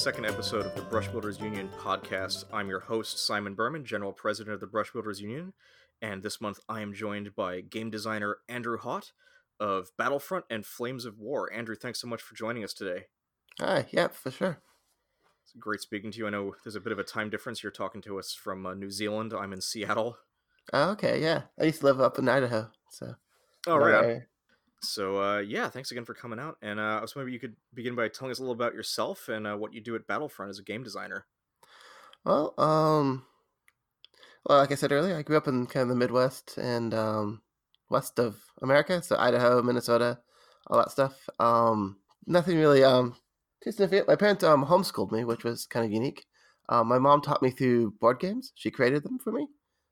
second episode of the Brush Builders Union podcast. I'm your host, Simon Berman, General President of the Brush Builders Union, and this month I am joined by game designer Andrew Haught of Battlefront and Flames of War. Andrew, thanks so much for joining us today. Hi, yeah, for sure. It's great speaking to you. I know there's a bit of a time difference. You're talking to us from uh, New Zealand. I'm in Seattle. Oh, okay, yeah. I used to live up in Idaho, so. Oh, right. So uh, yeah, thanks again for coming out. And uh, I was wondering you could begin by telling us a little about yourself and uh, what you do at Battlefront as a game designer. Well, um, well, like I said earlier, I grew up in kind of the Midwest and um, west of America, so Idaho, Minnesota, all that stuff. Um, nothing really um, too significant. My parents um, homeschooled me, which was kind of unique. Um, my mom taught me through board games. She created them for me,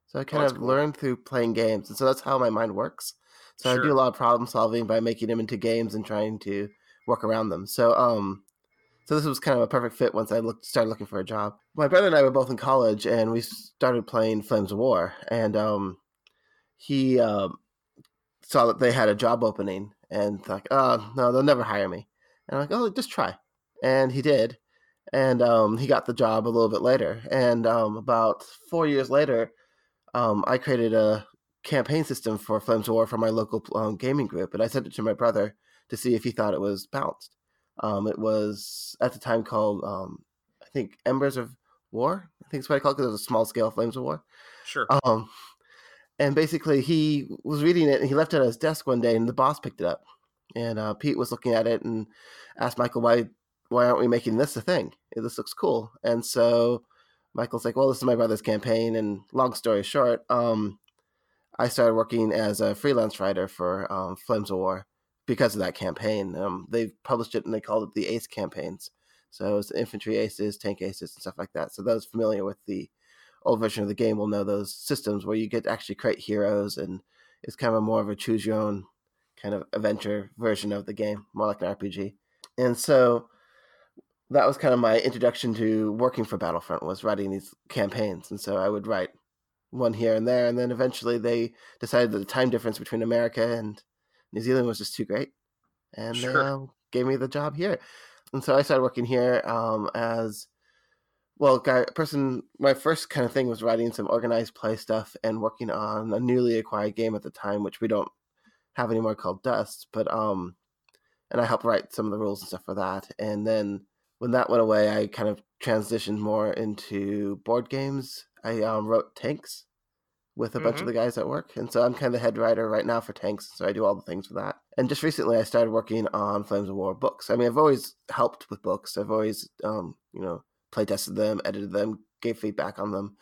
so I kind oh, of cool. learned through playing games, and so that's how my mind works. So sure. I do a lot of problem solving by making them into games and trying to work around them. So um so this was kind of a perfect fit once I looked started looking for a job. My brother and I were both in college and we started playing Flames of War and um he uh, saw that they had a job opening and like, oh no, they'll never hire me. And I'm like, oh just try. And he did. And um, he got the job a little bit later. And um, about four years later, um, I created a campaign system for Flames of War for my local um, gaming group, and I sent it to my brother to see if he thought it was balanced. Um, it was at the time called, um, I think, Embers of War. I think it's what I call it because it was a small scale Flames of War. Sure. Um, and basically, he was reading it and he left it at his desk one day, and the boss picked it up. And uh, Pete was looking at it and asked Michael, "Why, why aren't we making this a thing? This looks cool." And so Michael's like, "Well, this is my brother's campaign." And long story short, um, I started working as a freelance writer for um, Flames of War because of that campaign. Um, they published it and they called it the ACE campaigns. So it's infantry aces, tank aces, and stuff like that. So those familiar with the old version of the game will know those systems where you get to actually create heroes and it's kind of more of a choose your own kind of adventure version of the game, more like an RPG. And so that was kind of my introduction to working for Battlefront was writing these campaigns. And so I would write one here and there, and then eventually they decided that the time difference between America and New Zealand was just too great, and sure. they um, gave me the job here. And so I started working here um, as well, guy person. My first kind of thing was writing some organized play stuff and working on a newly acquired game at the time, which we don't have anymore, called Dust. But um, and I helped write some of the rules and stuff for that. And then when that went away, I kind of transitioned more into board games I um, wrote tanks with a mm-hmm. bunch of mm-hmm. the guys at work, and so I'm kind of the head writer right now for tanks. So I do all the things for that. And just recently, I started working on Flames of War books. I mean, I've always helped with books. I've always, um, you know, play tested them, edited them, gave feedback on them,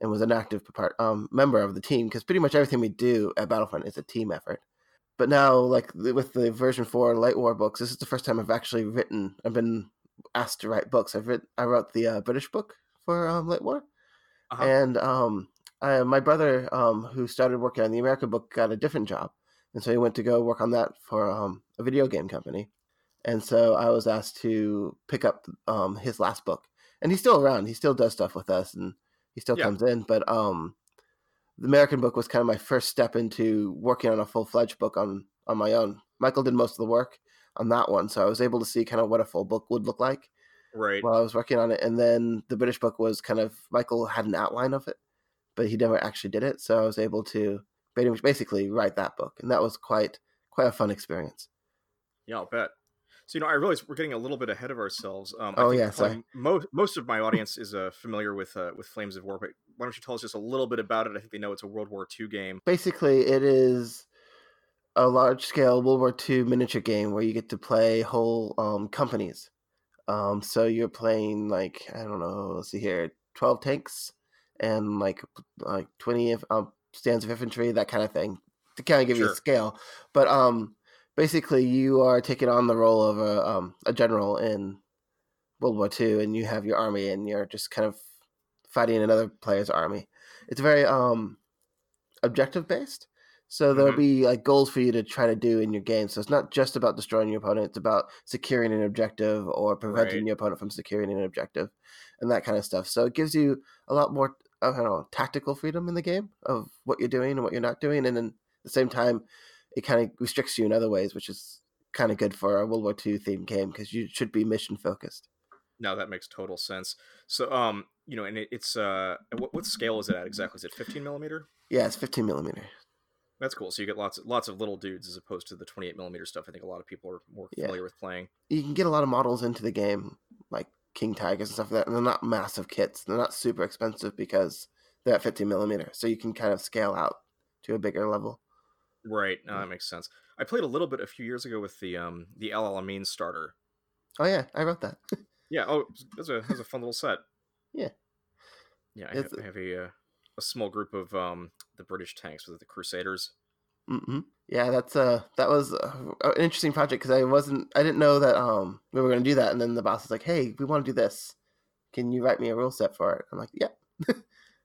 and was an active part um, member of the team because pretty much everything we do at Battlefront is a team effort. But now, like with the version four Late War books, this is the first time I've actually written. I've been asked to write books. I've written. I wrote the uh, British book for um, Late War uh-huh. And um, I, my brother, um, who started working on the American book, got a different job, and so he went to go work on that for um, a video game company. And so I was asked to pick up um, his last book, and he's still around. He still does stuff with us, and he still yeah. comes in. But um, the American book was kind of my first step into working on a full fledged book on on my own. Michael did most of the work on that one, so I was able to see kind of what a full book would look like right while I was working on it. And then the British book was kind of Michael had an outline of it, but he never actually did it. So I was able to basically write that book, and that was quite quite a fun experience. Yeah, I'll bet. So you know, I realize we're getting a little bit ahead of ourselves. Um, oh yeah, sorry. Most most of my audience is uh, familiar with uh, with Flames of War, but why don't you tell us just a little bit about it? I think they know it's a World War II game. Basically, it is a large scale World War II miniature game where you get to play whole um, companies. Um, so you're playing like I don't know. Let's see here, twelve tanks and like like twenty um, stands of infantry, that kind of thing, to kind of give sure. you a scale. But um, basically, you are taking on the role of a um, a general in World War II, and you have your army, and you're just kind of fighting another player's army. It's very um objective based. So there'll mm-hmm. be like goals for you to try to do in your game. So it's not just about destroying your opponent; it's about securing an objective or preventing right. your opponent from securing an objective, and that kind of stuff. So it gives you a lot more, I don't know, tactical freedom in the game of what you're doing and what you're not doing, and then at the same time, it kind of restricts you in other ways, which is kind of good for a World War II themed game because you should be mission focused. No, that makes total sense. So, um, you know, and it, it's uh, what, what scale is it at exactly? Is it 15 millimeter? Yeah, it's 15 millimeter. That's cool. So you get lots, of, lots of little dudes as opposed to the 28 millimeter stuff. I think a lot of people are more Yeah. familiar with playing. You can get a lot of models into the game, like King Tigers and stuff like that. And they're not massive kits. They're not super expensive because they're at 50 millimeter. So you can kind of scale out to a bigger level. Right. No, that makes sense. I played a little bit a few years ago with the um the Alamein starter. Oh yeah, I wrote that. Yeah. Oh, that's a that's a fun little set. Yeah. Yeah, I have, I have a uh, a small group of um the British tanks with the Crusaders. hmm Yeah, that's uh that was uh, an interesting project because I wasn't I didn't know that um we were gonna do that, and then the boss was like, "Hey, we want to do this. Can you write me a rule set for it?" I'm like, "Yeah."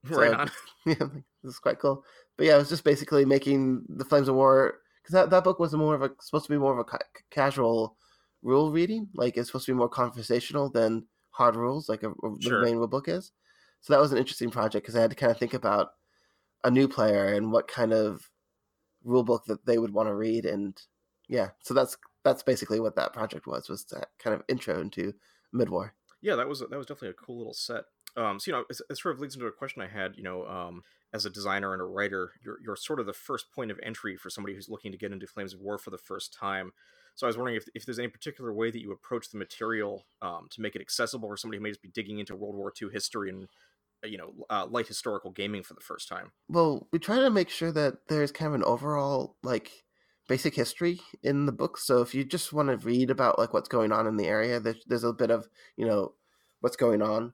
So- right on. yeah, like, this is quite cool. But yeah, it was just basically making the Flames of War because that, that book was more of a supposed to be more of a ca- casual rule reading. Like it's supposed to be more conversational than hard rules, like a, a- Sure. the main rule book is. So that was an interesting project because I had to kind of think about a new player and what kind of rule book that they would want to read, and yeah, so that's that's basically what that project was was that kind of intro into mid war. Yeah, that was that was definitely a cool little set. Um, so you know, it, sort of leads into a question I had. You know, um, as a designer and a writer, you're you're sort of the first point of entry for somebody who's looking to get into Flames of War for the first time. So I was wondering if, if there's any particular way that you approach the material um, to make it accessible for somebody who may just be digging into World War II history and you know uh, light historical gaming for the first time. Well, we try to make sure that there's kind of an overall like basic history in the book. So if you just want to read about like what's going on in the area, there's, there's a bit of you know what's going on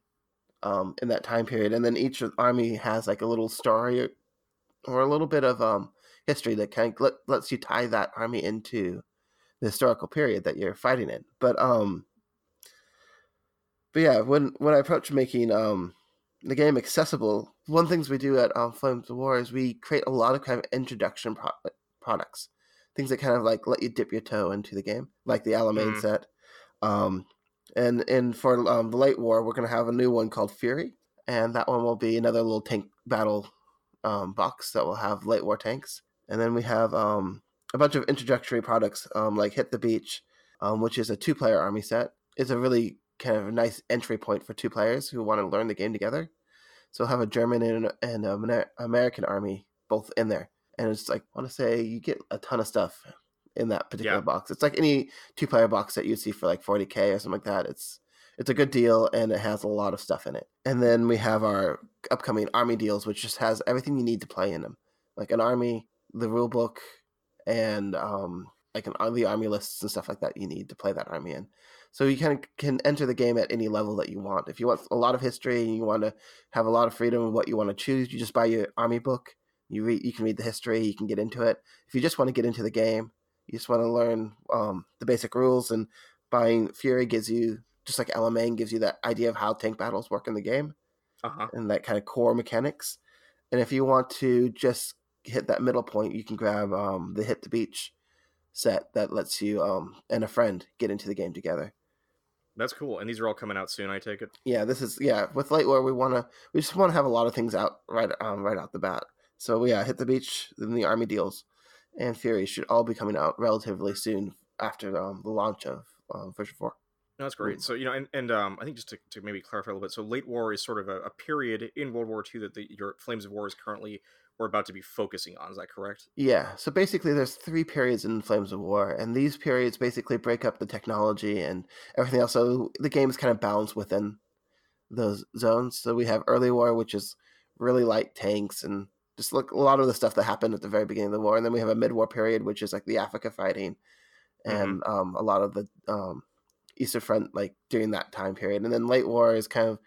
um, in that time period, and then each army has like a little story or, a little bit of um, history that kind of let, lets you tie that army into the historical period that you're fighting in. But um, but yeah, when when I approach making um the game accessible, one things we do at um, Flames of War is we create a lot of kind of introduction pro- products, things that kind of like let you dip your toe into the game, like the Alamein Mhm. set. Um, and and for um, the late war, we're gonna have a new one called Fury, and that one will be another little tank battle um, box that will have late war tanks. And then we have um, a bunch of introductory products um, like Hit the Beach, um, which is a two player army set. It's a really kind of a nice entry point for two players who want to learn the game together. So we'll have a German and, and an American army both in there. And it's like, I want to say you get a ton of stuff in that particular Yeah. box. It's like any two player box that you'd see for like 40K or something like that. It's it's a good deal and it has a lot of stuff in it. And then we have our upcoming army deals, which just has everything you need to play in them, like an army, the rule book, and um, like an the army lists and stuff like that you need to play that army in. So you of can enter the game at any level that you want. If you want a lot of history and you want to have a lot of freedom in what you want to choose, you just buy your army book. You read, you can read the history, you can get into it. If you just want to get into the game, you just want to learn um, the basic rules, and buying Fury gives you just like Alamein gives you that idea of how tank battles work in the game Uh huh. and that kind of core mechanics. And if you want to just hit that middle point, you can grab um, the Hit the Beach set that lets you um, and a friend get into the game together. That's cool. And these are all coming out soon. I take it. Yeah, this is yeah. With Late War, we want to we just want to have a lot of things out right um, right out the bat. So yeah, Hit the Beach, then the Army deals, and Fury should all be coming out relatively soon after um, the launch of um, version four. No, that's great. Mm. So you know, and, and um, I think just to, to maybe clarify a little bit, so late war is sort of a, a period in World War II that the, your Flames of War is currently we're about to be focusing on. Is that correct? Yeah, so basically there's three periods in Flames of War, and these periods basically break up the technology and everything else. So the game is kind of balanced within those zones. So we have early war, which is really light tanks and just look a lot of the stuff that happened at the very beginning of the war. And then we have a mid-war period, which is like the Africa fighting and um, a lot of the um, Eastern Front, like during that time period. And then late war is kind of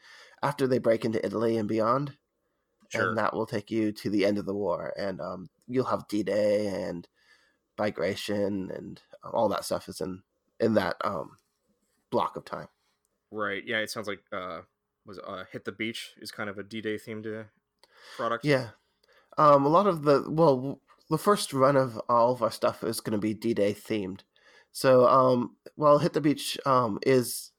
after they break into Italy and beyond Sure. and that will take you to the end of the war and um, you'll have d-day and migration and all that stuff is in in that um, block of time Right. Yeah. It sounds like uh, was uh, hit the beach is kind of a D-Day themed uh, product. yeah um, a lot of the well the first run of all of our stuff is going to be d-day themed so um, while hit the beach um, is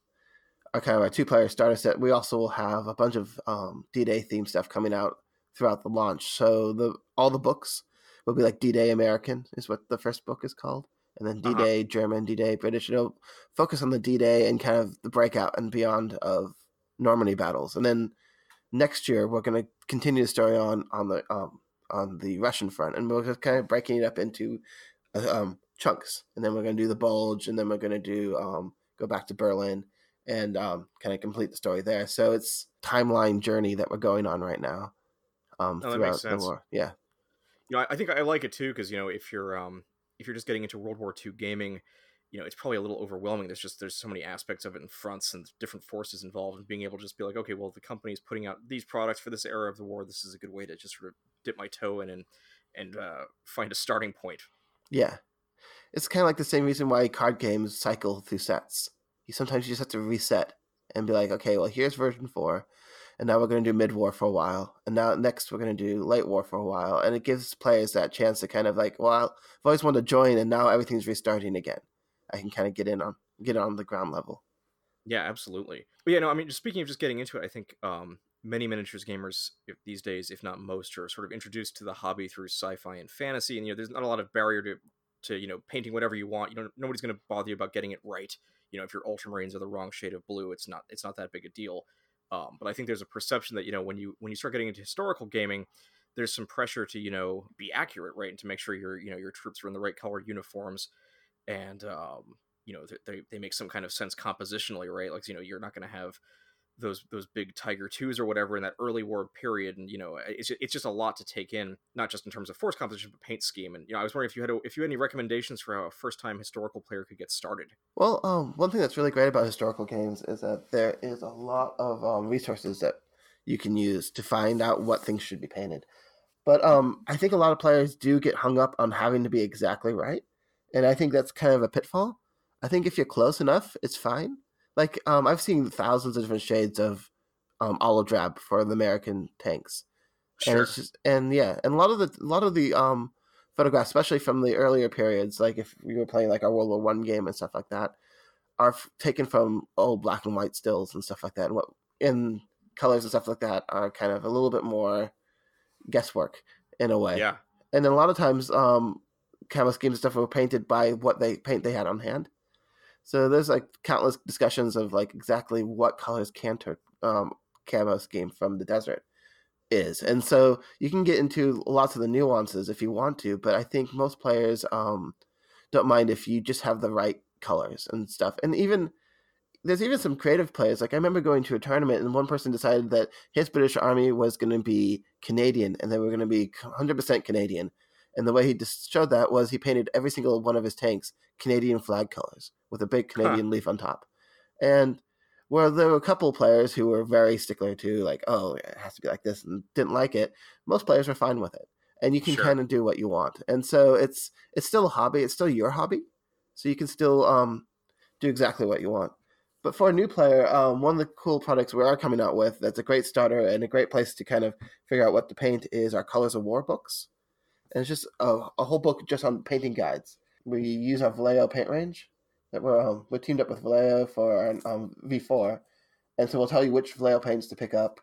a kind of a two-player starter set we also will have a bunch of um, d-day themed stuff coming out throughout the launch. So the all the books will be like d-day american is what the first book is called. And then D Day uh-huh. German, D Day British. It'll focus on the D Day and kind of the breakout and beyond of Normandy battles, and then next year we're going to continue the story on on the um, on the Russian front, and we're just kind of breaking it up into uh, um, chunks, and then we're going to do the Bulge, and then we're going to do um, go back to Berlin and um, kind of complete the story there. So it's timeline journey that we're going on right now um, oh, throughout the war. Yeah, you know, I think I like it too because you know if you're um, if you're just getting into World War II gaming, you know, it's probably a little overwhelming. There's just there's so many aspects of it and fronts and different forces involved, and being able to just be like, okay, well, the company's putting out these products for this era of the war. This is a good way to just sort of dip my toe in and and uh, find a starting point. Yeah, it's kind of like the same reason why card games cycle through sets. You sometimes you just have to reset and be like, okay, well, here's version four, and now we're going to do mid war for a while, and now next we're going to do late war for a while, and it gives players that chance to kind of like, well, I've always wanted to join, and now everything's restarting again. I can kind of get in on get on the ground level. Yeah, absolutely. But yeah, no, I mean, speaking of just getting into it, I think um, many miniatures gamers these days, if not most, are sort of introduced to the hobby through sci-fi and fantasy, and you know, there's not a lot of barrier to to you know painting whatever you want. You know, nobody's going to bother you about getting it right. You know, if your ultramarines are the wrong shade of blue, it's not it's not that big a deal. Um, but I think there's a perception that you know when you when you start getting into historical gaming, there's some pressure to you know be accurate, right, and to make sure your you know your troops are in the right color uniforms, and um, you know they they make some kind of sense compositionally, right? Like you know you're not going to have those those big Tiger twos or whatever in that early war period, and you know it's it's just a lot to take in, not just in terms of force composition, but paint scheme. And you know, I was wondering if you had a, if you had any recommendations for how a first time historical player could get started. Well, um, one thing that's really great about historical games is that there is a lot of um, resources that you can use to find out what things should be painted. But um, I think a lot of players do get hung up on having to be exactly right, and I think that's kind of a pitfall. I think if you're close enough, it's fine like um, I've seen thousands of different shades of um, olive drab for the American tanks, sure. and it's just and yeah, and a lot of the a lot of the um, photographs, especially from the earlier periods, like if we were playing like our World War One game and stuff like that, are f- taken from old black and white stills and stuff like that, and what in colors and stuff like that are kind of a little bit more guesswork in a way. Yeah, and then a lot of times, um, camo schemes and stuff were painted by what they paint they had on hand. So there's like countless discussions of like exactly what colors Caunter um, camo scheme from the desert is, and so you can get into lots of the nuances if you want to. But I think most players um, don't mind if you just have the right colors and stuff. And even there's even some creative players. Like I remember going to a tournament and one person decided that his British Army was going to be Canadian and they were going to be 100% Canadian. And the way he just showed that was he painted every single one of his tanks Canadian flag colors with a big Canadian huh. leaf on top. And where there were a couple players who were very stickler to like, oh, it has to be like this and didn't like it, most players are fine with it. And you can sure. kind of do what you want. And so it's it's still a hobby. It's still your hobby. So you can still um, do exactly what you want. But for a new player, um, one of the cool products we are coming out with that's a great starter and a great place to kind of figure out what to paint is our Colors of War books and it's just a, a whole book just on painting guides. We use our Vallejo paint range that we're um, we're teamed up with Vallejo for our um, V4, and so we'll tell you which Vallejo paints to pick up,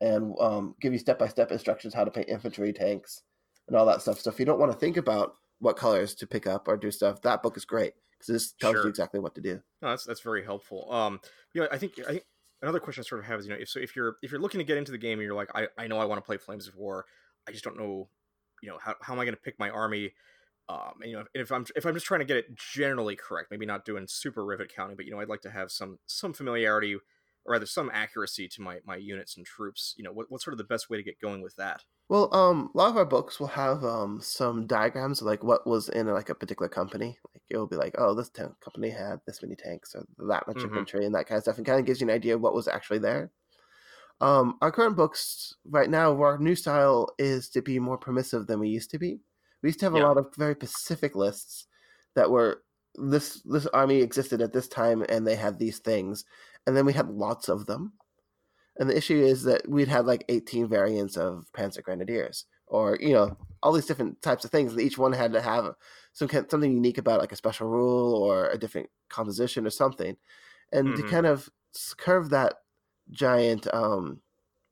and um, give you step by step instructions how to paint infantry, tanks, and all that stuff. So if you don't want to think about what colors to pick up or do stuff, that book is great because this tells sure. you exactly what to do. No, that's that's very helpful. Um, you know, I think I think another question I sort of have is you know if so if you're if you're looking to get into the game and you're like I I know I want to play Flames of War, I just don't know you know how, how am i going to pick my army? Um, and, you know if i'm if i'm just trying to get it generally correct maybe not doing super rivet counting but you know i'd like to have some some familiarity or rather some accuracy to my my units and troops you know what, what's sort of the best way to get going with that? Well um a lot of our books will have um some diagrams of like what was in like a particular company. Like it'll be like oh this tank company had this many tanks or that much mm-hmm. infantry and that kind of stuff and kind of gives you an idea of what was actually there um, our current books right now, our new style is to be more permissive than we used to be. We used to have yeah. a lot of very specific lists that were this this army existed at this time and they had these things, and then we had lots of them. And the issue is that we'd had like 18 variants of Panzer Grenadiers, or you know, all these different types of things. And each one had to have some kind, something unique about like a special rule or a different composition or something. And mm-hmm. to kind of curve that giant um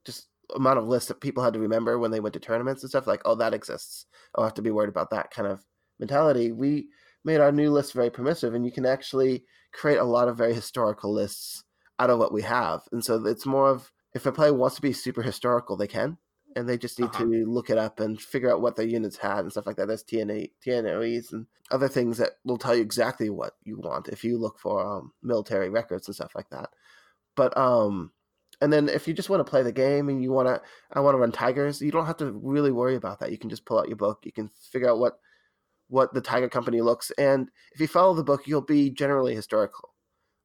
just amount of lists that people had to remember when they went to tournaments and stuff like oh that exists i'll have to be worried about that kind of mentality we made our new list very permissive, and you can actually create a lot of very historical lists out of what we have. And so it's more of if a player wants to be super historical, they can, and they just need Uh-huh. to look it up and figure out what their units had and stuff like that. There's TNA, TNOEs and other things that will tell you exactly what you want if you look for um, military records and stuff like that. But um, and then if you just want to play the game and you want to, I want to run tigers, you don't have to really worry about that. You can just pull out your book. You can figure out what what the tiger company looks, and if you follow the book, you'll be generally historical.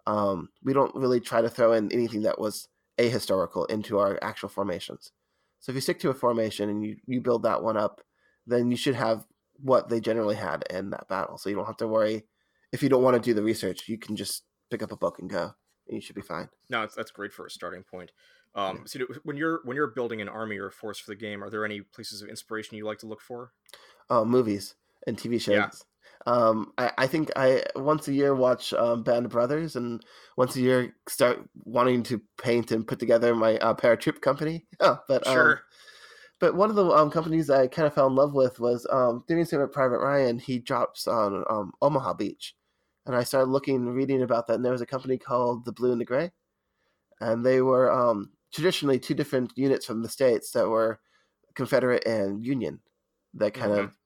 Um, we don't really try to throw in anything that was ahistorical into our actual formations. So if you stick to a formation and you, you build that one up, then you should have what they generally had in that battle. So you don't have to worry if you don't want to do the research, you can just pick up a book and go, you should be fine. No, that's, that's great for a starting point. Um, so when you're when you're building an army or a force for the game, are there any places of inspiration you like to look for? Uh, movies and TV shows. Yeah. Um, I, I think I once a year watch um, Band of Brothers, and once a year start wanting to paint and put together my uh, paratroop company. Oh, but um, Sure. But one of the um, companies I kind of fell in love with was um, doing something with Private Ryan. He drops on um, Omaha Beach, and I started looking, reading about that. And there was a company called the Blue and the Gray, and they were um, traditionally two different units from the states that were Confederate and Union, that kind of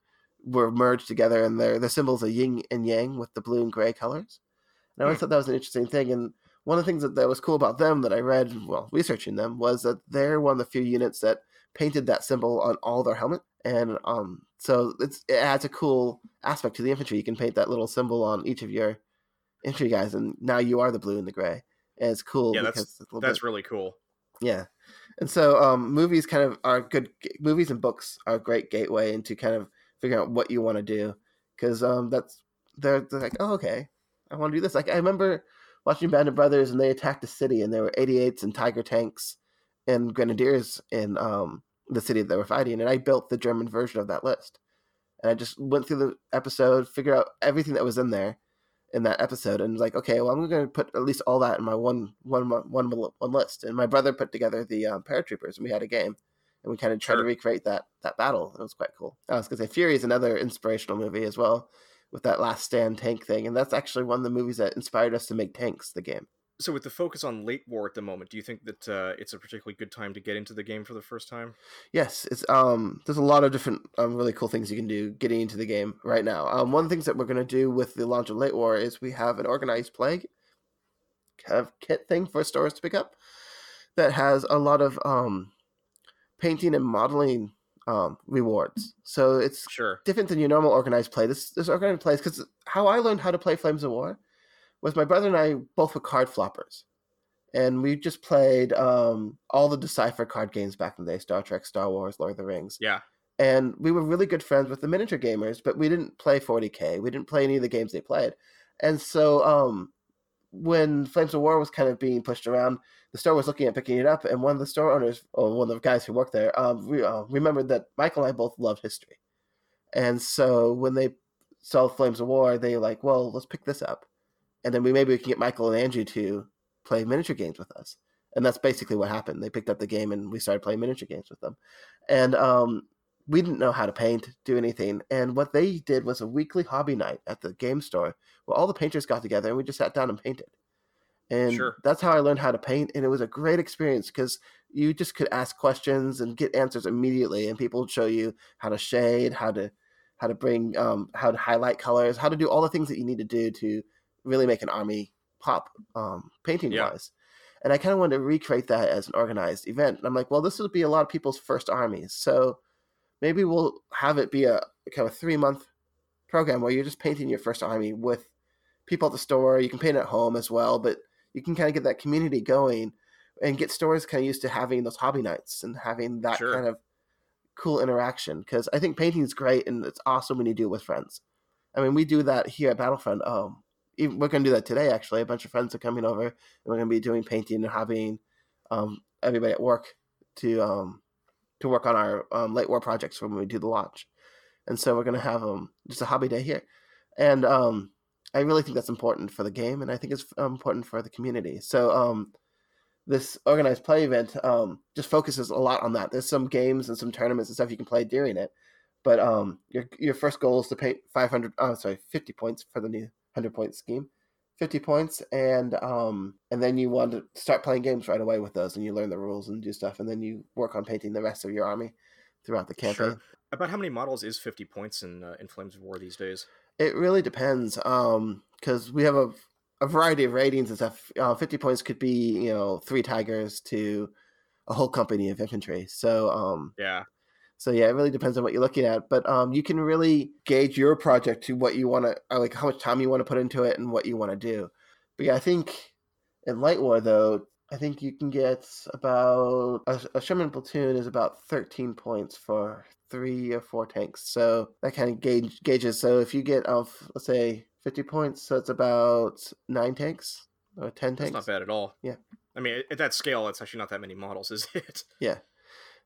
were merged together, and their the symbols are yin and yang with the blue and gray colors. And I always Hmm. thought that was an interesting thing. And one of the things that, that was cool about them that I read while researching them was that they're one of the few units that painted that symbol on all their helmet. And um, so it's, it adds a cool aspect to the infantry. You can paint that little symbol on each of your infantry guys, and now you are the blue and the gray. And it's cool Yeah, because that's- That's bit, really cool. yeah. And so um, movies kind of are good. Movies and books are a great gateway into kind of figuring out what you want to do because um, that's they're, they're like, oh, okay, I want to do this. Like I remember watching Band of Brothers and they attacked a city and there were 88s and Tiger tanks and grenadiers in um, the city that they were fighting, and I built the German version of that list. And I just went through the episode, figured out everything that was in there in that episode, and was like, okay, well, I'm going to put at least all that in my one one one one list. And my brother put together the um, paratroopers, and we had a game, and we kind of tried to recreate that that battle. It was quite cool. I was going to say Fury is another inspirational movie as well, with that last stand tank thing, and that's actually one of the movies that inspired us to make tanks. The game. So with the focus on late war at the moment, do you think that uh, it's a particularly good time to get into the game for the first time? Yes, it's um. There's a lot of different um, really cool things you can do getting into the game right now. Um, one of the things that we're gonna do with the launch of Late War is we have an organized plague kind of kit thing for stores to pick up that has a lot of um painting and modeling um rewards. So it's Sure. different than your normal organized play. This this organized play because how I learned how to play Flames of War was my brother and I both were card floppers, and we just played um, all the Decipher card games back in the day: Star Trek, Star Wars, Lord of the Rings. Yeah. And we were really good friends with the miniature gamers, but we didn't play 40k. We didn't play any of the games they played, and so um, when Flames of War was kind of being pushed around, the store was looking at picking it up, and one of the store owners, or one of the guys who worked there, um, re- uh, remembered that Michael and I both loved history, and so when they saw Flames of War, they were like, well, let's pick this up, and then we maybe we can get Michael and Andrew to play miniature games with us, and that's basically what happened. They picked up the game, and we started playing miniature games with them, and um, we didn't know how to paint, do anything, and what they did was a weekly hobby night at the game store where all the painters got together and we just sat down and painted. And Sure. that's how I learned how to paint, and it was a great experience because you just could ask questions and get answers immediately, and people would show you how to shade, how to how to bring um, how to highlight colors, how to do all the things that you need to do to really make an army pop um, painting Yeah. wise. And I kind of wanted to recreate that as an organized event. And I'm like, well, this would be a lot of people's first armies, so maybe we'll have it be a kind of three month program where you're just painting your first army with people at the store. You can paint at home as well, but you can kind of get that community going and get stores kind of used to having those hobby nights and having that Sure. kind of cool interaction. Because I think painting is great and it's awesome when you do it with friends. I mean, we do that here at Battlefront. Um, even, we're going to do that today. Actually, a bunch of friends are coming over, and we're going to be doing painting and having Um, everybody at work to um, to work on our um, late war projects when we do the launch, and so we're going to have um, just a hobby day here, and um, I really think that's important for the game, and I think it's um, important for the community. So um, this organized play event um, just focuses a lot on that. There's some games and some tournaments and stuff you can play during it, But um, your your first goal is to paint 500. Oh, sorry, 50 points for the new 100 point scheme. 50 points and um and then you want to start playing games right away with those and you learn the rules and do stuff and then you work on painting the rest of your army throughout the campaign Sure. About how many models is 50 points in uh, in Flames of War these days? it really depends um because we have a, a variety of ratings and stuff uh, 50 points could be you know three tigers to a whole company of infantry so um Yeah. So yeah, it really depends on what you're looking at, but um, you can really gauge your project to what you want to, like how much time you want to put into it and what you want to do. But yeah, I think in Late War though, I think you can get about a, a Sherman platoon is about 13 points for three or four tanks. So that kind of gauge gauges. So if you get of let's say 50 points, so it's about nine tanks or 10 That's tanks. not bad at all. Yeah. I mean, at that scale, it's actually not that many models, is it?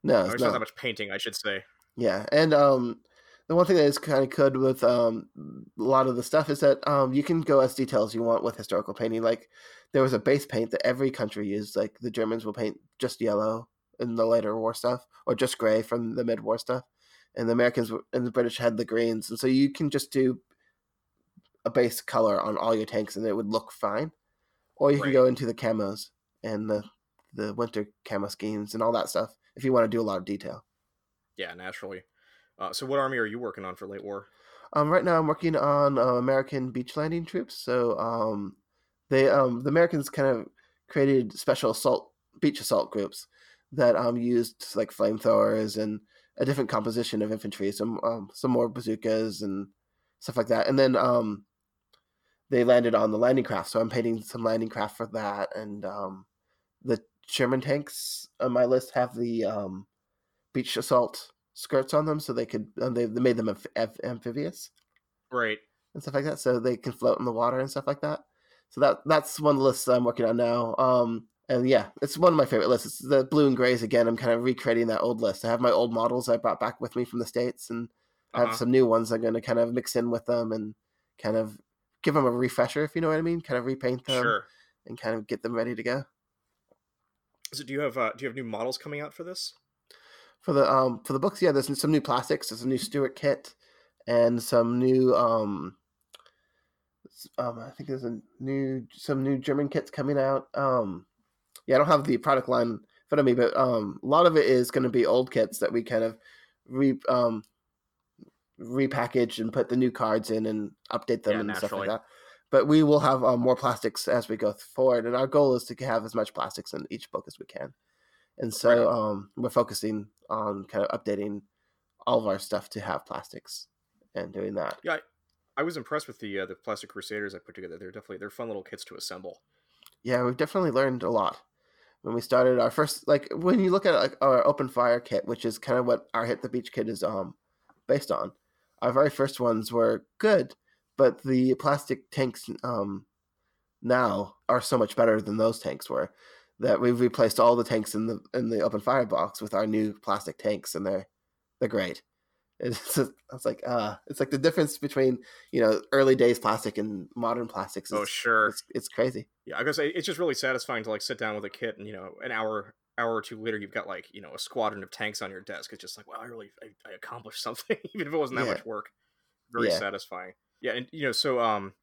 No, it's it's not not. that much painting, I should say. Yeah, and um, the one thing that is kind of good with um a lot of the stuff is that um you can go as detailed as you want with historical painting. Like there was a base paint that every country used. Like the Germans will paint just yellow in the later war stuff, or just gray from the mid war stuff, and the Americans and the British had the greens, and so you can just do a base color on all your tanks, and it would look fine. Or you can go into the camos and the the winter camo schemes and all that stuff if you want to do a lot of detail. Yeah, naturally. Uh, so, what army are you working on for late war? Um, right now I'm working on uh, American beach landing troops. So um, they um, the Americans kind of created special assault beach assault groups that um, used like flamethrowers and a different composition of infantry, some um, some more bazookas and stuff like that. And then um, they landed on the landing craft, so I'm painting some landing craft for that. And um, the Sherman tanks on my list have the um, beach assault skirts on them, so they could um, they, they made them amph- amph- amphibious Right. and stuff like that, so they can float in the water and stuff like that. So that that's one of the lists I'm working on now. Um, and yeah, it's one of my favorite lists. It's the blue and grays again. I'm kind of recreating that old list. I have my old models I brought back with me from the states, and I have Uh-huh. some new ones I'm going to kind of mix in with them and kind of give them a refresher, if you know what I mean. Kind of repaint them Sure. and kind of get them ready to go So, do you have uh, do you have new models coming out for this? for the um for the books. Yeah, there's some new plastics. There's a new Stuart kit and some new um. Um, I think there's a new some new German kits coming out. Um, yeah, I don't have the product line in front of me, but um, a lot of it is going to be old kits that we kind of re um repackage and put the new cards in and update them Yeah, and stuff like that. But we will have um, more plastics as we go forward, and our goal is to have as much plastics in each book as we can. And so Right um, we're focusing on kind of updating all of our stuff to have plastics and doing that. Yeah, I, I was impressed with the uh, the plastic crusaders I put together. They're definitely they're fun little kits to assemble. Yeah, we've definitely learned a lot when we started our first. Like when you look at like our open fire kit, which is kind of what our hit the beach kit is um based on. Our very first ones were good, but the plastic tanks um now are so much better than those tanks were that we've replaced all the tanks in the in the open fire box with our new plastic tanks, and they're they're great. It's just, I was like, uh, it's like the difference between you know early days plastic and modern plastics. Is, Oh, sure. it's, it's crazy. Yeah, I guess it's just really satisfying to like sit down with a kit and you know an hour hour or two later you've got like you know a squadron of tanks on your desk. It's just like wow, I really I, I accomplished something even if it wasn't that Yeah. much work. Very Yeah. satisfying. Yeah, and you know so um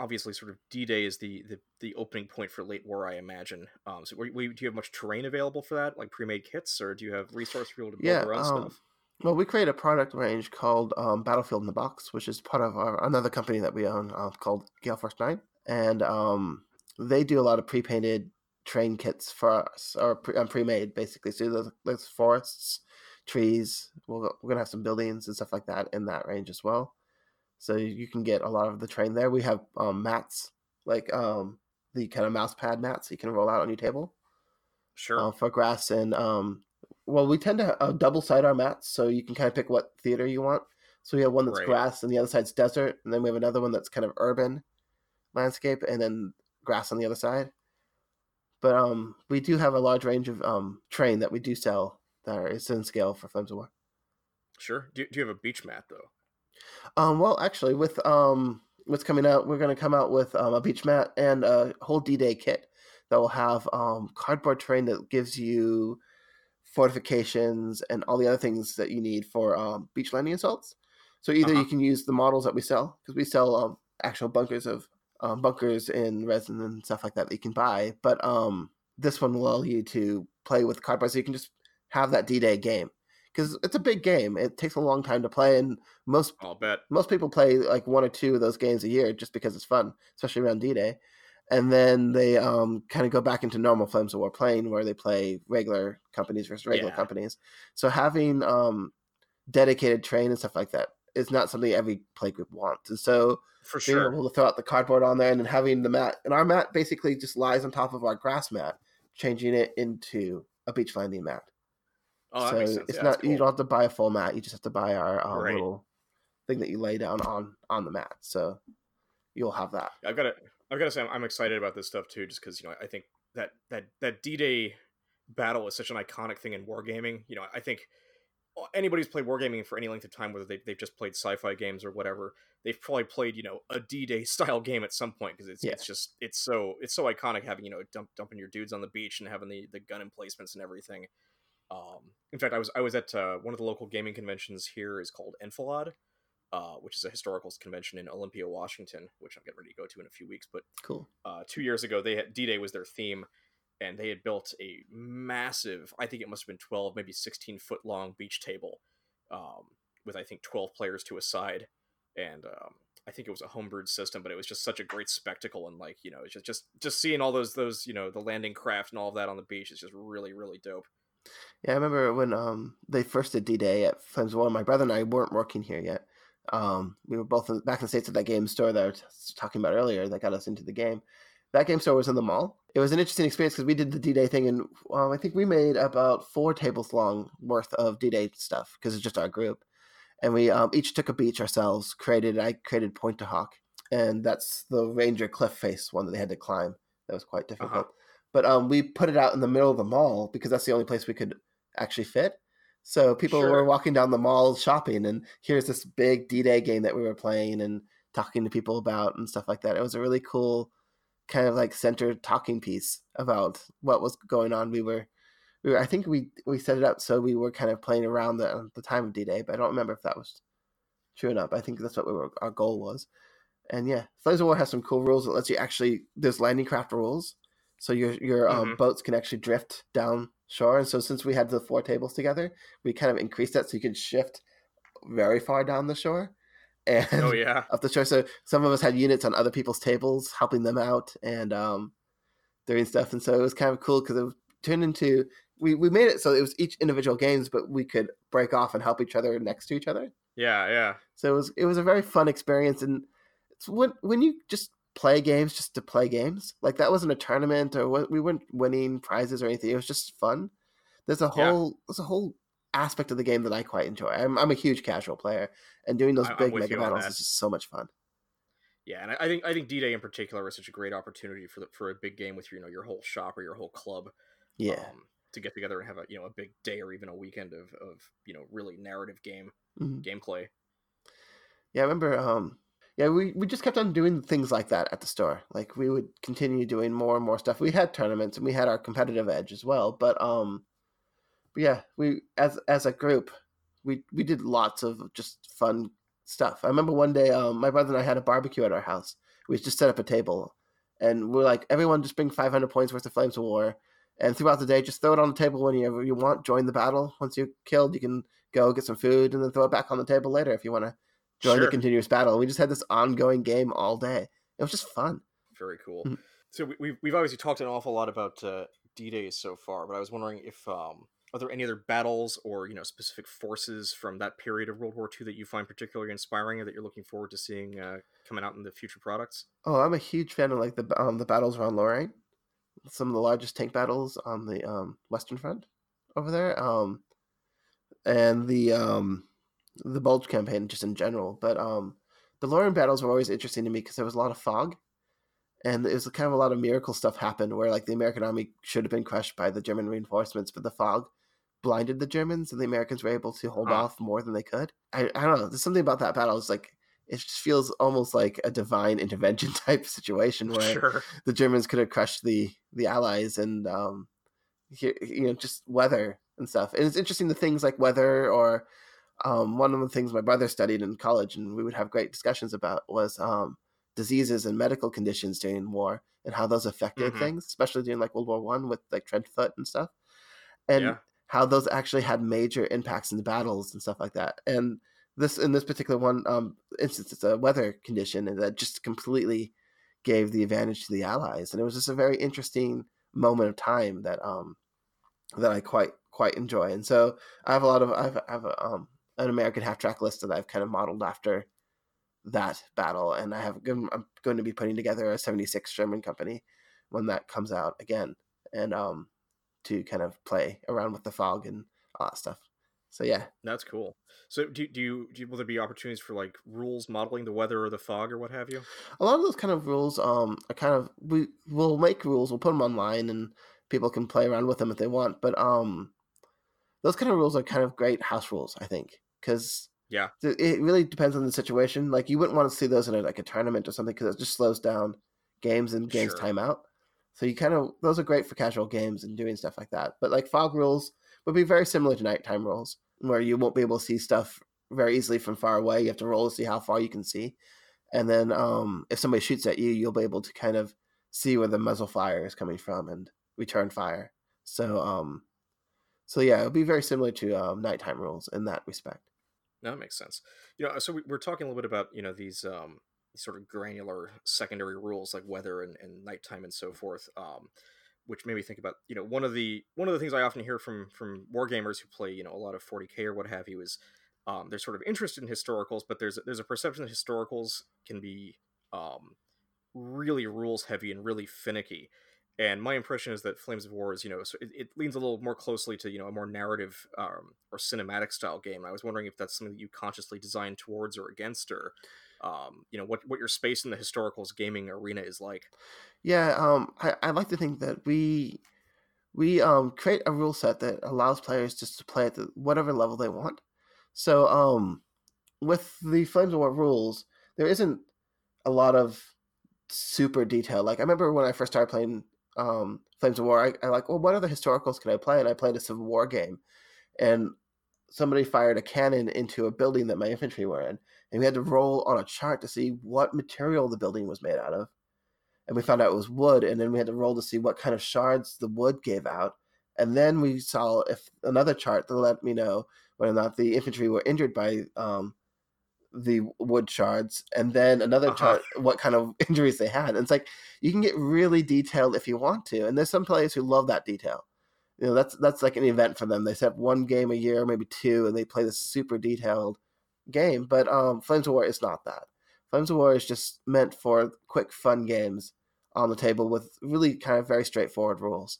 obviously sort of D Day is the, the the opening point for late war, I imagine. Um, so were, were, do you have much terrain available for that, like pre-made kits, or do you have resource for people to build Yeah, their own um, stuff? Well, we create a product range called um, Battlefield in the Box, which is part of our, another company that we own uh, called Gale Force Nine, and um, they do a lot of pre-painted train kits for us, or pre- um, pre-made basically. So there's, there's forests, trees. We'll, we're gonna have some buildings and stuff like that in that range as well. So you can get a lot of the train there. We have um, mats, like um, the kind of mouse pad mats you can roll out on your table Sure. uh, for grass and um well we tend to uh, double side our mats so you can kind of pick what theater you want so we have one that's Right. grass and the other side's desert and then we have another one that's kind of urban landscape and then grass on the other side but um we do have a large range of um terrain that we do sell that is in scale for Flames of War. Sure. Do, do you have a beach mat though? Um, well, actually, with um, what's coming out, we're going to come out with um, a beach mat and a whole D-Day kit that will have um, cardboard terrain that gives you fortifications and all the other things that you need for um, beach landing assaults. So either Uh-huh. you can use the models that we sell because we sell um, actual bunkers of um, bunkers in resin and stuff like that that you can buy. But um, this one will allow you to play with cardboard, so you can just have that D-Day game because it's a big game. It takes a long time to play, and most I'll bet. most people play like one or two of those games a year just because it's fun, especially around D-Day. And then they um, kind of go back into normal Flames of War playing, where they play regular companies versus regular Yeah. companies. So having um, dedicated train and stuff like that is not something every play group wants. And so For being sure. able to throw out the cardboard on there and then having the mat, and our mat basically just lies on top of our grass mat, changing it into a beach landing mat. Oh, so it's Yeah, not that's you don't have to buy a full mat. You just have to buy our um, Right. little thing that you lay down on on the mat. So you'll have that. I've got to I've got to say I'm, I'm excited about this stuff too, just because you know I think that that that D-Day battle is such an iconic thing in wargaming. You know, I think anybody who's played wargaming for any length of time, whether they, they've just played sci-fi games or whatever, they've probably played you know a D-Day style game at some point because it's Yeah. it's just it's so it's so iconic having you know dump, dumping your dudes on the beach and having the the gun emplacements and everything. Um, in fact, I was I was at uh, one of the local gaming conventions here is called Enfilade, uh, which is a historical convention in Olympia, Washington, which I'm getting ready to go to in a few weeks. But Cool. uh, two years ago, they had D-Day was their theme, and they had built a massive, I think it must have been 12, maybe 16 foot long beach table, um, with I think 12 players to a side, and um, I think it was a homebrewed system, but it was just such a great spectacle, and like you know, it's just just just seeing all those those you know the landing craft and all of that on the beach is just really really dope. Yeah, I remember when um they first did D Day at Flames of War. My brother and I weren't working here yet. Um, we were both in, back in the states at that game store that I was talking about earlier that got us into the game. That game store was in the mall. It was an interesting experience because we did the D Day thing, and um, I think we made about four tables long worth of D Day stuff because it's just our group, and we um, each took a beach ourselves. Created I created Pointe du Hoc, and that's the Ranger cliff face one that they had to climb. That was quite difficult. But um, we put it out in the middle of the mall because that's the only place we could actually fit. So people Sure. were walking down the mall shopping, and here's this big D Day game that we were playing and talking to people about and stuff like that. It was a really cool kind of like centered talking piece about what was going on. We were, we were I think we we set it up so we were kind of playing around the the time of D Day, but I don't remember if that was true enough. I think that's what we were, our goal was. And yeah, Flames of War has some cool rules that lets you actually there's landing craft rules, so your your um, Mhm. boats can actually drift down shore. And so since we had the four tables together, we kind of increased that so you could shift very far down the shore and Oh yeah, up the shore. So some of us had units on other people's tables, helping them out and um, doing stuff. And so it was kind of cool because it turned into we we made it so it was each individual games, but we could break off and help each other next to each other. yeah, yeah. So it was it was a very fun experience, and it's when when you just play games just to play games like that wasn't a tournament or what, we weren't winning prizes or anything. It was just fun. There's a Yeah. whole there's a whole aspect of the game that I quite enjoy. I'm I'm a huge casual player, and doing those I- big mega battles is just so much fun. Yeah, and I, think I think D Day in particular is such a great opportunity for the, for a big game with you know your whole shop or your whole club. Yeah, um, to get together and have a you know a big day or even a weekend of, of you know really narrative game Mhm. gameplay. yeah. I remember. Um, yeah, we we just kept on doing things like that at the store. Like we would continue doing more and more stuff. We had tournaments and we had our competitive edge as well. But um, but yeah, we as as a group, we we did lots of just fun stuff. I remember one day, um, my brother and I had a barbecue at our house. We just set up a table, and we're like, everyone just bring 500 points worth of Flames of War, and throughout the day, just throw it on the table whenever you want. Join the battle. Once you're killed, you can go get some food, and then throw it back on the table later if you want to join the Sure. continuous battle. We just had this ongoing game all day. It was just fun. Very cool. Mhm. So we, we've we've obviously talked an awful lot about uh, D Day so far, but I was wondering if um, are there any other battles or you know specific forces from that period of World War II that you find particularly inspiring or that you're looking forward to seeing uh, coming out in the future products? Oh, I'm a huge fan of like the um, the battles around Lorraine. Some of the largest tank battles on the um, Western Front over there, um, and the um, the Bulge campaign just in general. But um, the Lorraine battles were always interesting to me because there was a lot of fog, and it was kind of a lot of miracle stuff happened where like the American army should have been crushed by the German reinforcements, but the fog blinded the Germans, and the Americans were able to hold off more than they could. I, I don't know. There's something about that battle. It's like it just feels almost like a divine intervention type situation where Sure. the Germans could have crushed the the Allies and um, you know just weather and stuff. And it's interesting the things like weather or um, one of the things my brother studied in college and we would have great discussions about was um, diseases and medical conditions during war and how those affected Mhm. things, especially during like World War One with like trench foot and stuff, and Yeah. how those actually had major impacts in the battles and stuff like that. And this in this particular one um, instance, it's a weather condition and that just completely gave the advantage to the Allies, and it was just a very interesting moment of time that um that I quite quite enjoy. And so I have a lot of I have, I have a, um an American half track list that I've kind of modeled after that battle, and I have I'm going to be putting together a 76 Sherman company when that comes out again, and um to kind of play around with the fog and all that stuff. So yeah, That's cool. So do do you, do you will there be opportunities for like rules modeling the weather or the fog or what have you? a lot of those kind of rules um are kind of we will make rules, we'll put them online, and people can play around with them if they want. But um, those kind of rules are kind of great house rules, I think, because Yeah. it really depends on the situation. Like you wouldn't want to see those in a, like a tournament or something because it just slows down games and games Sure. timeout. So you kind of those are great for casual games and doing stuff like that. But like fog rules would be very similar to nighttime rules, where you won't be able to see stuff very easily from far away. You have to roll to see how far you can see, and then um, if somebody shoots at you, you'll be able to kind of see where the muzzle fire is coming from and return fire. So um, so yeah, it would be very similar to um, nighttime rules in that respect. No, that makes sense. You know, so we, we're talking a little bit about you know these um sort of granular secondary rules like weather and, and nighttime and so forth. Um, which made me think about you know one of the one of the things I often hear from from wargamers who play you know a lot of 40k or what have you is um, they're sort of interested in historicals, but there's there's a perception that historicals can be um, really rules heavy and really finicky. And my impression is that Flames of War is, you know, it, it leans a little more closely to, you know, a more narrative um, or cinematic style game. I was wondering if that's something that you consciously designed towards or against, or, um, you know, what what your space in the historicals gaming arena is like. Yeah, um, I, I like to think that we we um create a rule set that allows players just to play at the, whatever level they want. So um, with the Flames of War rules, there isn't a lot of super detail. Like I remember when I first started playing um Flames of War, I, I like, well, what other historicals can I play? And I played a Civil War game, and somebody fired a cannon into a building that my infantry were in, and we had to roll on a chart to see what material the building was made out of and we found out it was wood and then we had to roll to see what kind of shards the wood gave out and then we saw if another chart that let me know whether or not the infantry were injured by um, the wood shards and then another Uh-huh. chart what kind of injuries they had and it's like you can get really detailed if you want to and there's some players who love that detail you know that's that's like an event for them they set one game a year maybe two and they play this super detailed game but um flames of war is not that Flames of War is just meant for quick, fun games on the table with really kind of very straightforward rules.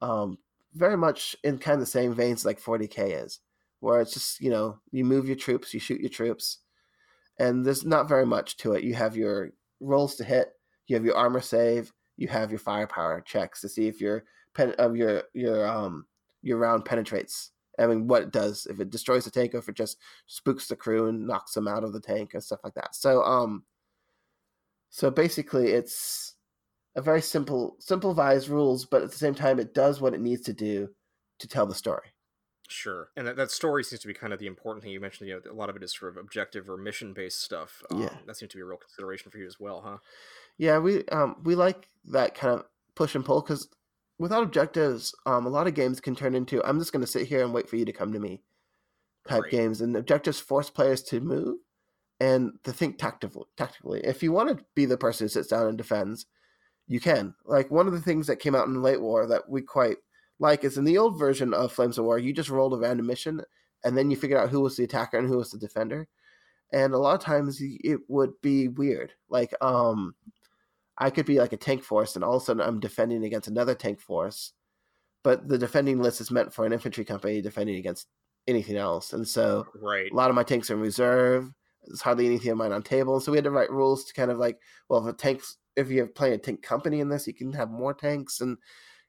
Um, very much in kind of the same veins like 40k is, where it's just you know you move your troops, you shoot your troops, and there's not very much to it. You have your rolls to hit, you have your armor save, you have your firepower checks to see if your pen of your your um your round penetrates. I mean, what it does if it destroys the tank, or if it just spooks the crew and knocks them out of the tank and stuff like that. So, um, so basically, it's a very simple, simplifies rules, but at the same time, it does what it needs to do to tell the story. Sure, and that, that story seems to be kind of the important thing you mentioned. You know, a lot of it is sort of objective or mission based stuff. Um, Yeah. that seems to be a real consideration for you as well, huh? Yeah, we um we like that kind of push and pull because without objectives, um, a lot of games can turn into I'm just going to sit here and wait for you to come to me type Right. games, and objectives force players to move and to think tactically. Tactically, if you want to be the person who sits down and defends, you can. Like one of the things that came out in the late war that we quite like is in the old version of Flames of War, you just rolled a random mission and then you figured out who was the attacker and who was the defender. And a lot of times it would be weird. Like, um, I could be like a tank force, and all of a sudden I'm defending against another tank force, but the defending list is meant for an infantry company defending against anything else. And so Right. a lot of my tanks are in reserve. There's hardly anything of mine on table. So we had to write rules to kind of like, well, if a tanks, if you have playing a tank company in this, you can have more tanks. And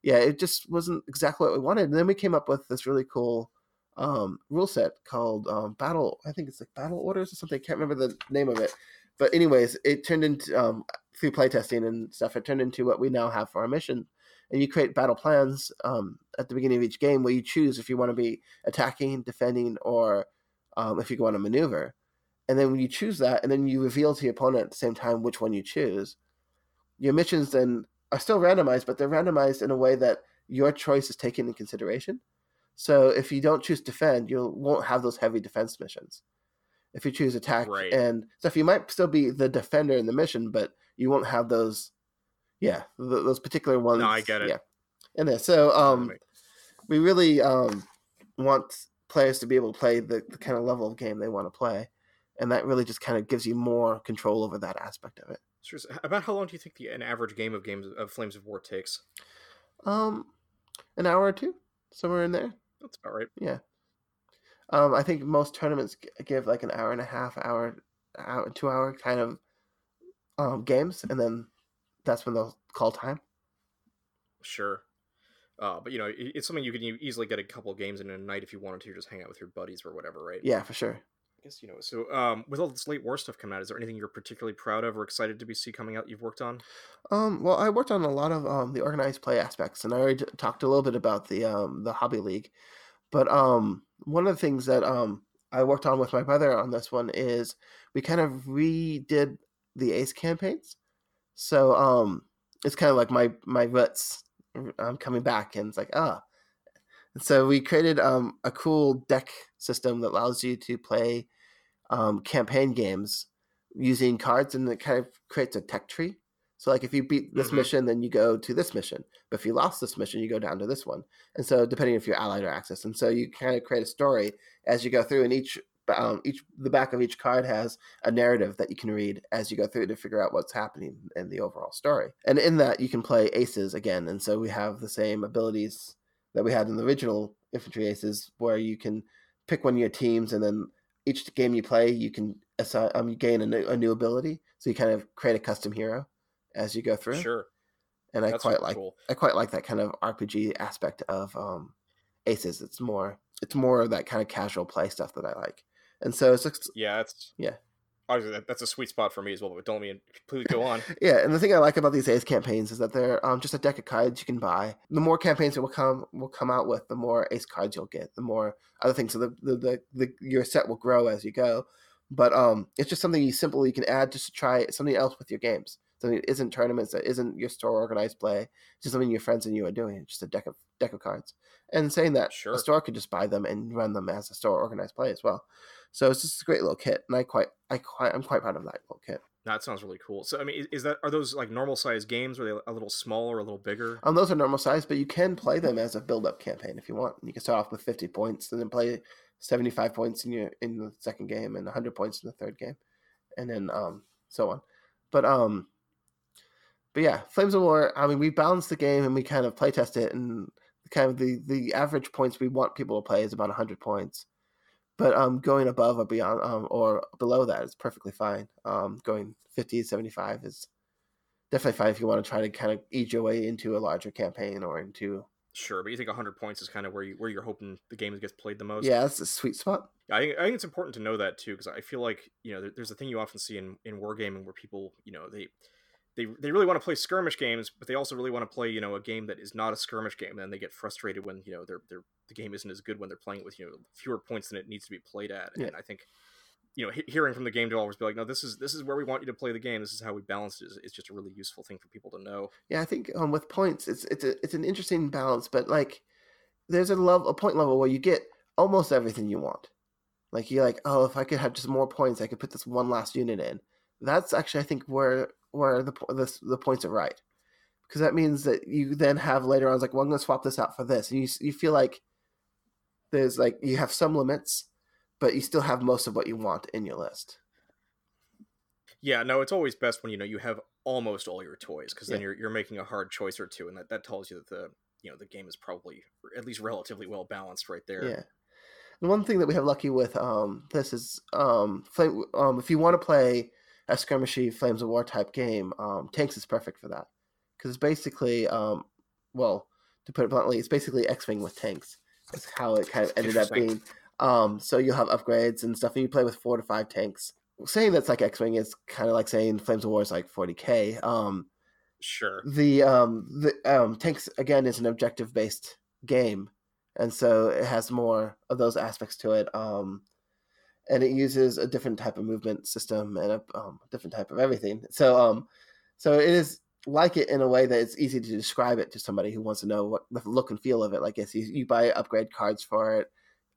yeah, it just wasn't exactly what we wanted. And then we came up with this really cool um, rule set called um, Battle. I think it's like Battle Orders or something. I can't remember the name of it. But anyways, it turned into um, through playtesting and stuff. It turned into what we now have for our mission. and you create battle plans um, at the beginning of each game where you choose if you want to be attacking, defending, or um, if you want to maneuver. And then when you choose that, and then you reveal to your opponent at the same time which one you choose, your missions then are still randomized, but they're randomized in a way that your choice is taken in consideration. So if you don't choose defend, you won't have those heavy defense missions. If you choose attack Right. and stuff, you might still be the defender in the mission, but you won't have those, yeah, th- those particular ones. I get it. Yeah, in there. So um, we really um, want players to be able to play the, the kind of level of game they want to play, and that really just kind of gives you more control over that aspect of it. Sure. About how long do you think the, an average game of games of Flames of War takes? Um, an hour or two, somewhere in there. That's about right. Yeah. Um, I think most tournaments give like an hour and a half, hour, hour, two hour kind of um, games, and then that's when they'll call time. Sure. Uh, but you know, it- it's something you can easily get a couple games in a night if you wanted to, just hang out with your buddies or whatever, right? Yeah, for sure. I guess you know. So, um, with all this late war stuff coming out, is there anything you're particularly proud of or excited to be see coming out? You've worked on? Um, well, I worked on a lot of um, the organized play aspects, and I already talked a little bit about the um, the hobby league. But um, one of the things that um, I worked on with my brother on this one is we kind of redid the Ace campaigns. So um, it's kind of like my my roots um, coming back, and it's like ah. And so we created um, a cool deck system that allows you to play um, campaign games using cards, and it kind of creates a tech tree. So like if you beat this Mhm. mission, then you go to this mission. But if you lost this mission, you go down to this one. And so depending if you're allied or axis, and so you kind of create a story as you go through, and each um, each the back of each card has a narrative that you can read as you go through to figure out what's happening in the overall story. And in that, you can play aces again, and so we have the same abilities that we had in the original infantry aces, where you can pick one of your teams, and then each game you play, you can assign, um, you gain a new, a new ability. So you kind of create a custom hero as you go through. Sure. And I That's quite like cool. I quite like that kind of RPG aspect of um, Aces. It's more it's more of that kind of casual play stuff that I like. And so it's just, Yeah, it's Yeah. Obviously, that, that's a sweet spot for me as well. But don't let me please go on. yeah, and the thing I like about these Ace campaigns is that they're um, just a deck of cards you can buy. The more campaigns that will come will come out with, the more Ace cards you'll get. The more other things, so the the, the, the your set will grow as you go. But um, it's just something you simple you can add just to try something else with your games. Something that isn't tournaments, that isn't your store organized play. It's just something your friends and you are doing. It's just a deck of deck of cards. And saying that Sure. a store could just buy them and run them as a store organized play as well. So it's just a great little kit, and I quite I quite I'm quite proud of that little kit. That sounds really cool. So, I mean, is, that are those like normal size games? Or are they a little smaller, a little bigger? Um, those are normal size, but you can play them as a build-up campaign if you want. You can start off with 50 points, and then play 75 points in your in the second game, and 100 points in the third game, and then um so on. But um, but yeah, Flames of War. I mean, we balance the game and we kind of play test it, and kind of the the average points we want people to play is about 100 points. But um, going above or beyond um, or below that is perfectly fine. Um, going 50, 75 is definitely fine if you want to try to kind of ease your way into a larger campaign or into Sure, but you think 100 points is kind of where you where you're hoping the game gets played the most? yeah, that's a sweet spot. I think, I think it's important to know that too, because I feel like you know there, there's a thing you often see in in wargaming where people you know they they they really want to play skirmish games, but they also really want to play you know a game that is not a skirmish game. And then they get frustrated when you know their their the game isn't as good when they're playing it with you know fewer points than it needs to be played at. Yeah. And I think you know he- hearing from the game developers be like, no, this is this is where we want you to play the game. This is how we balance it. Is just a really useful thing for people to know. Yeah, I think um, with points, it's it's a, it's an interesting balance, but like there's a level a point level where you get almost everything you want. Like you're like, oh, if I could have just more points, I could put this one last unit in. That's actually I think where where the the, the points are right, because that means that you then have later on it's like, well, I'm going to swap this out for this, and you you feel like there's like you have some limits, but you still have most of what you want in your list. Yeah, no, it's always best when you know you have almost all your toys because then Yeah. you're you're making a hard choice or two, and that, that tells you that the you know the game is probably at least relatively well balanced right there. Yeah. And one thing that we have lucky with um, this is um, um, if you want to play a skirmishy Flames of War type game, um, Tanks is perfect for that because it's basically, um, well, to put it bluntly, it's basically X Wing with tanks. That's how it kind of ended up being. Um, so you'll have upgrades and stuff, and you play with four to five tanks. Saying that's like X Wing is kind of like saying Flames of War is like 40k. Um, Sure. The um the um tanks again is an objective based game, and so it has more of those aspects to it. Um, and it uses a different type of movement system and a um, different type of everything. So um, so it is like it in a way that it's easy to describe it to somebody who wants to know what the look and feel of it. Like you buy upgrade cards for it,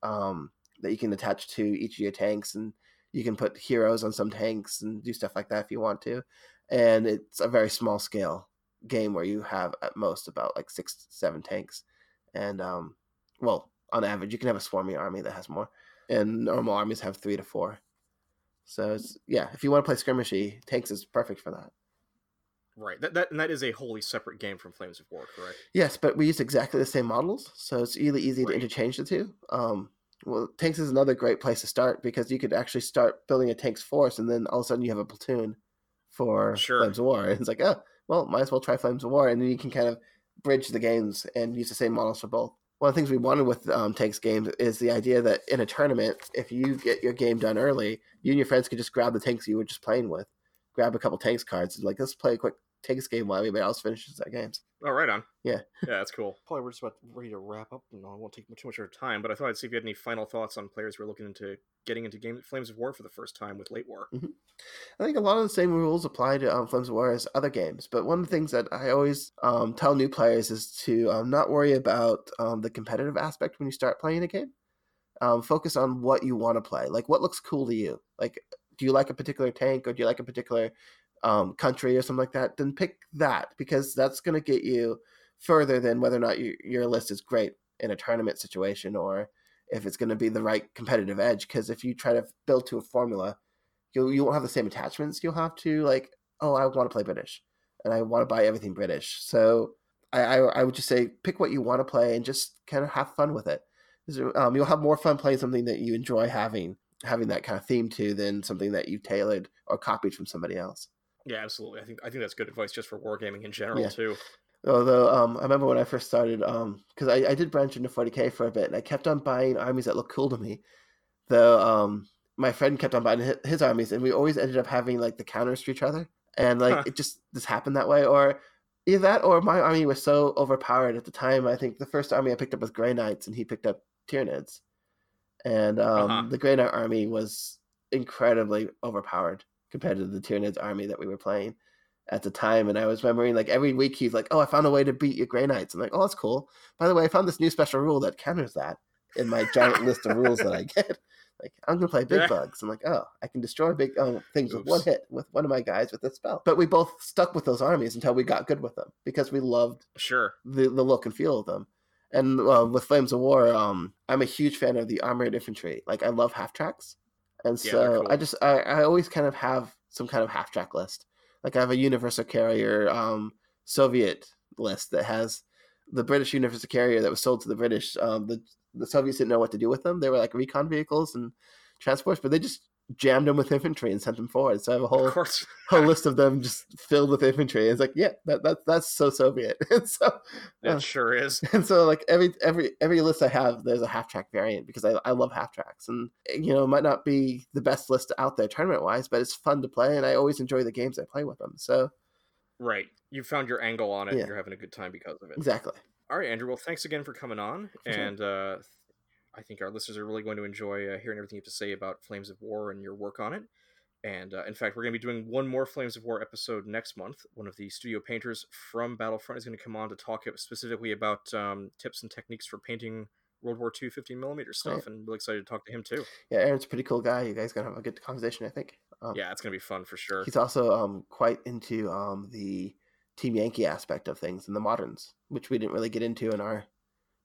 um, that you can attach to each of your tanks, and you can put heroes on some tanks and do stuff like that if you want to. And it's a very small scale game where you have at most about like six, seven tanks, and um, well, on average, you can have a swarmy army that has more, and normal armies have three to four. So it's yeah, if you want to play skirmishy, tanks is perfect for that. Right. That, that and that is a wholly separate game from Flames of War, correct? Yes, but we use exactly the same models, so it's really easy Right. to interchange the two. Um, well, tanks is another great place to start because you could actually start building a tanks force, and then all of a sudden you have a platoon for Sure. Flames of War. And it's like, oh, well, might as well try Flames of War, and then you can kind of bridge the games and use the same models for both. One of the things we wanted with um, tanks games is the idea that in a tournament, if you get your game done early, you and your friends could just grab the tanks you were just playing with, grab a couple tanks cards, and like let's play a quick tanks game while everybody else finishes their games. Oh, right on. Yeah. Yeah, that's cool. Probably we're just about ready to wrap up, and I won't take too much of your time. But I thought I'd see if you had any final thoughts on players who are looking into getting into game Flames of War for the first time with Late War. I think a lot of the same rules apply to um, Flames of War as other games, but one of the things that I always um, tell new players is to um, not worry about um, the competitive aspect when you start playing a game. Um, focus on what you want to play, like what looks cool to you. Like, do you like a particular tank or do you like a particular um, country or something like that? Then pick that because that's going to get you further than whether or not you, your list is great in a tournament situation or if it's going to be the right competitive edge. Because if you try to build to a formula, you you won't have the same attachments. You'll have to like, oh, I want to play British, and I want to buy everything British. So I I, I would just say pick what you want to play and just kind of have fun with it. Um, you'll have more fun playing something that you enjoy having having that kind of theme to than something that you tailored or copied from somebody else. Yeah, absolutely. I think I think that's good advice just for wargaming in general Yeah. too. Although um, I remember when I first started, because I, I did branch into 40k for a bit, and I kept on buying armies that looked cool to me. Though um, my friend kept on buying his, his armies, and we always ended up having like the counters to each other, and like Huh. it just just happened that way. Or either that, or my army was so overpowered at the time. I think the first army I picked up was Grey Knights, and he picked up Tyranids, and um, Uh-huh. the Grey Knight army was incredibly overpowered compared to the Tyranids army that we were playing at the time. And I was remembering like every week he's like, Oh, I found a way to beat your Grey Knights. I'm like, Oh, that's cool. By the way, I found this new special rule that counters that in my giant list of rules that I get. Like, I'm gonna play big Yeah. bugs. I'm like, oh, I can destroy big um, things with one hit with one of my guys with this spell. But we both stuck with those armies until we got good with them because we loved Sure. the, the look and feel of them. And uh, with Flames of War, um, I'm a huge fan of the armored infantry. Like I love half tracks, and Yeah, so cool. I just I, I always kind of have some kind of half track list. Like I have a Universal Carrier um, Soviet list that has the British Universal Carrier that was sold to the British. Um, the the Soviets didn't know what to do with them. They were like recon vehicles and transports, but they just jammed them with infantry and sent them forward. So I have a whole whole list of them just filled with infantry. It's like, yeah, that, that that's so Soviet. and so It uh, sure is. and so like every every every list I have, there's a half track variant because I, I love half tracks. And you know, it might not be the best list out there tournament wise, but it's fun to play and I always enjoy the games I play with them. So Right. You found your angle on it Yeah. and you're having a good time because of it. exactly. All right, Andrew. Well, thanks again for coming on. For sure. and uh, I think our listeners are really going to enjoy uh, hearing everything you have to say about Flames of War and your work on it. And uh, in fact, we're going to be doing one more Flames of War episode next month. One of the studio painters from Battlefront is going to come on to talk specifically about um, tips and techniques for painting World War II 15 millimeter stuff. Right. And really excited to talk to him too. Yeah, Aaron's a pretty cool guy. You guys gonna have a good conversation, I think. Um, Yeah, it's going to be fun for sure. He's also um, quite into um, the Team Yankee aspect of things and the moderns, which we didn't really get into in our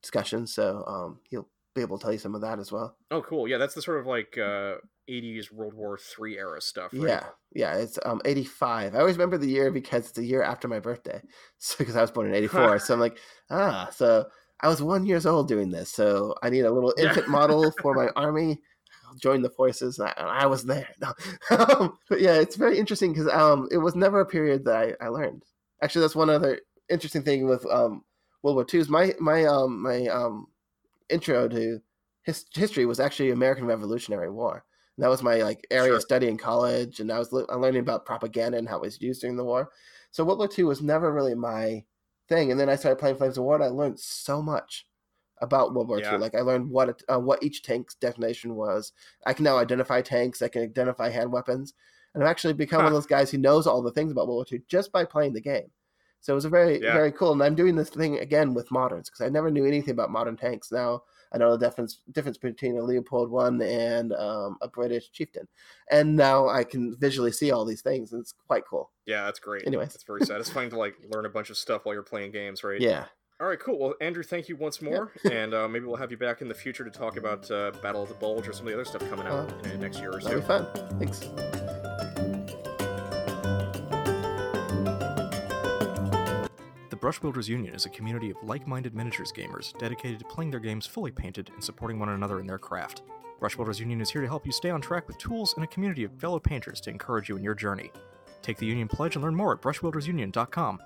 discussion. So um, he'll be able to tell you some of that as well. Oh, cool. Yeah, that's the sort of like uh, 80s World War III era stuff. Right? Yeah, yeah, it's um 85. I always remember the year because it's the year after my birthday. So because I was born in 84, so I'm like, ah, so I was one years old doing this. So I need a little Yeah. infant model for my army. I'll join the forces. And I, and I was there. No. Um, but yeah, it's very interesting because um it was never a period that I, I learned. Actually, that's one other interesting thing with um World War II is my my um my um intro to his, history was actually American Revolutionary War. And that was my like area Sure. of study in college, and I was I'm learning about propaganda and how it was used during the war. So World War II was never really my thing, and then I started playing Flames of War, and I learned so much about World War Yeah. II. Like I learned what it, uh, what each tank's definition was. I can now identify tanks. I can identify hand weapons, and I've actually become one of those guys who knows all the things about World War II just by playing the game. So it was a very Yeah. very cool, and I'm doing this thing again with moderns because I never knew anything about modern tanks. Now I know the difference difference between a Leopard one and um, a British chieftain, and now I can visually see all these things, and it's quite cool. Yeah, that's great. Anyways. it's very satisfying to like learn a bunch of stuff while you're playing games, right? Yeah, All right, cool. Well, Andrew, thank you once more, and uh, maybe we'll have you back in the future to talk about uh, Battle of the Bulge or some of the other stuff coming out Uh, in the next year or that'll be fun. Thanks. Brush Builders Union is a community of like minded miniatures gamers dedicated to playing their games fully painted and supporting one another in their craft. Brush Builders Union is here to help you stay on track with tools and a community of fellow painters to encourage you in your journey. Take the Union Pledge and learn more at brushbuildersunion.com.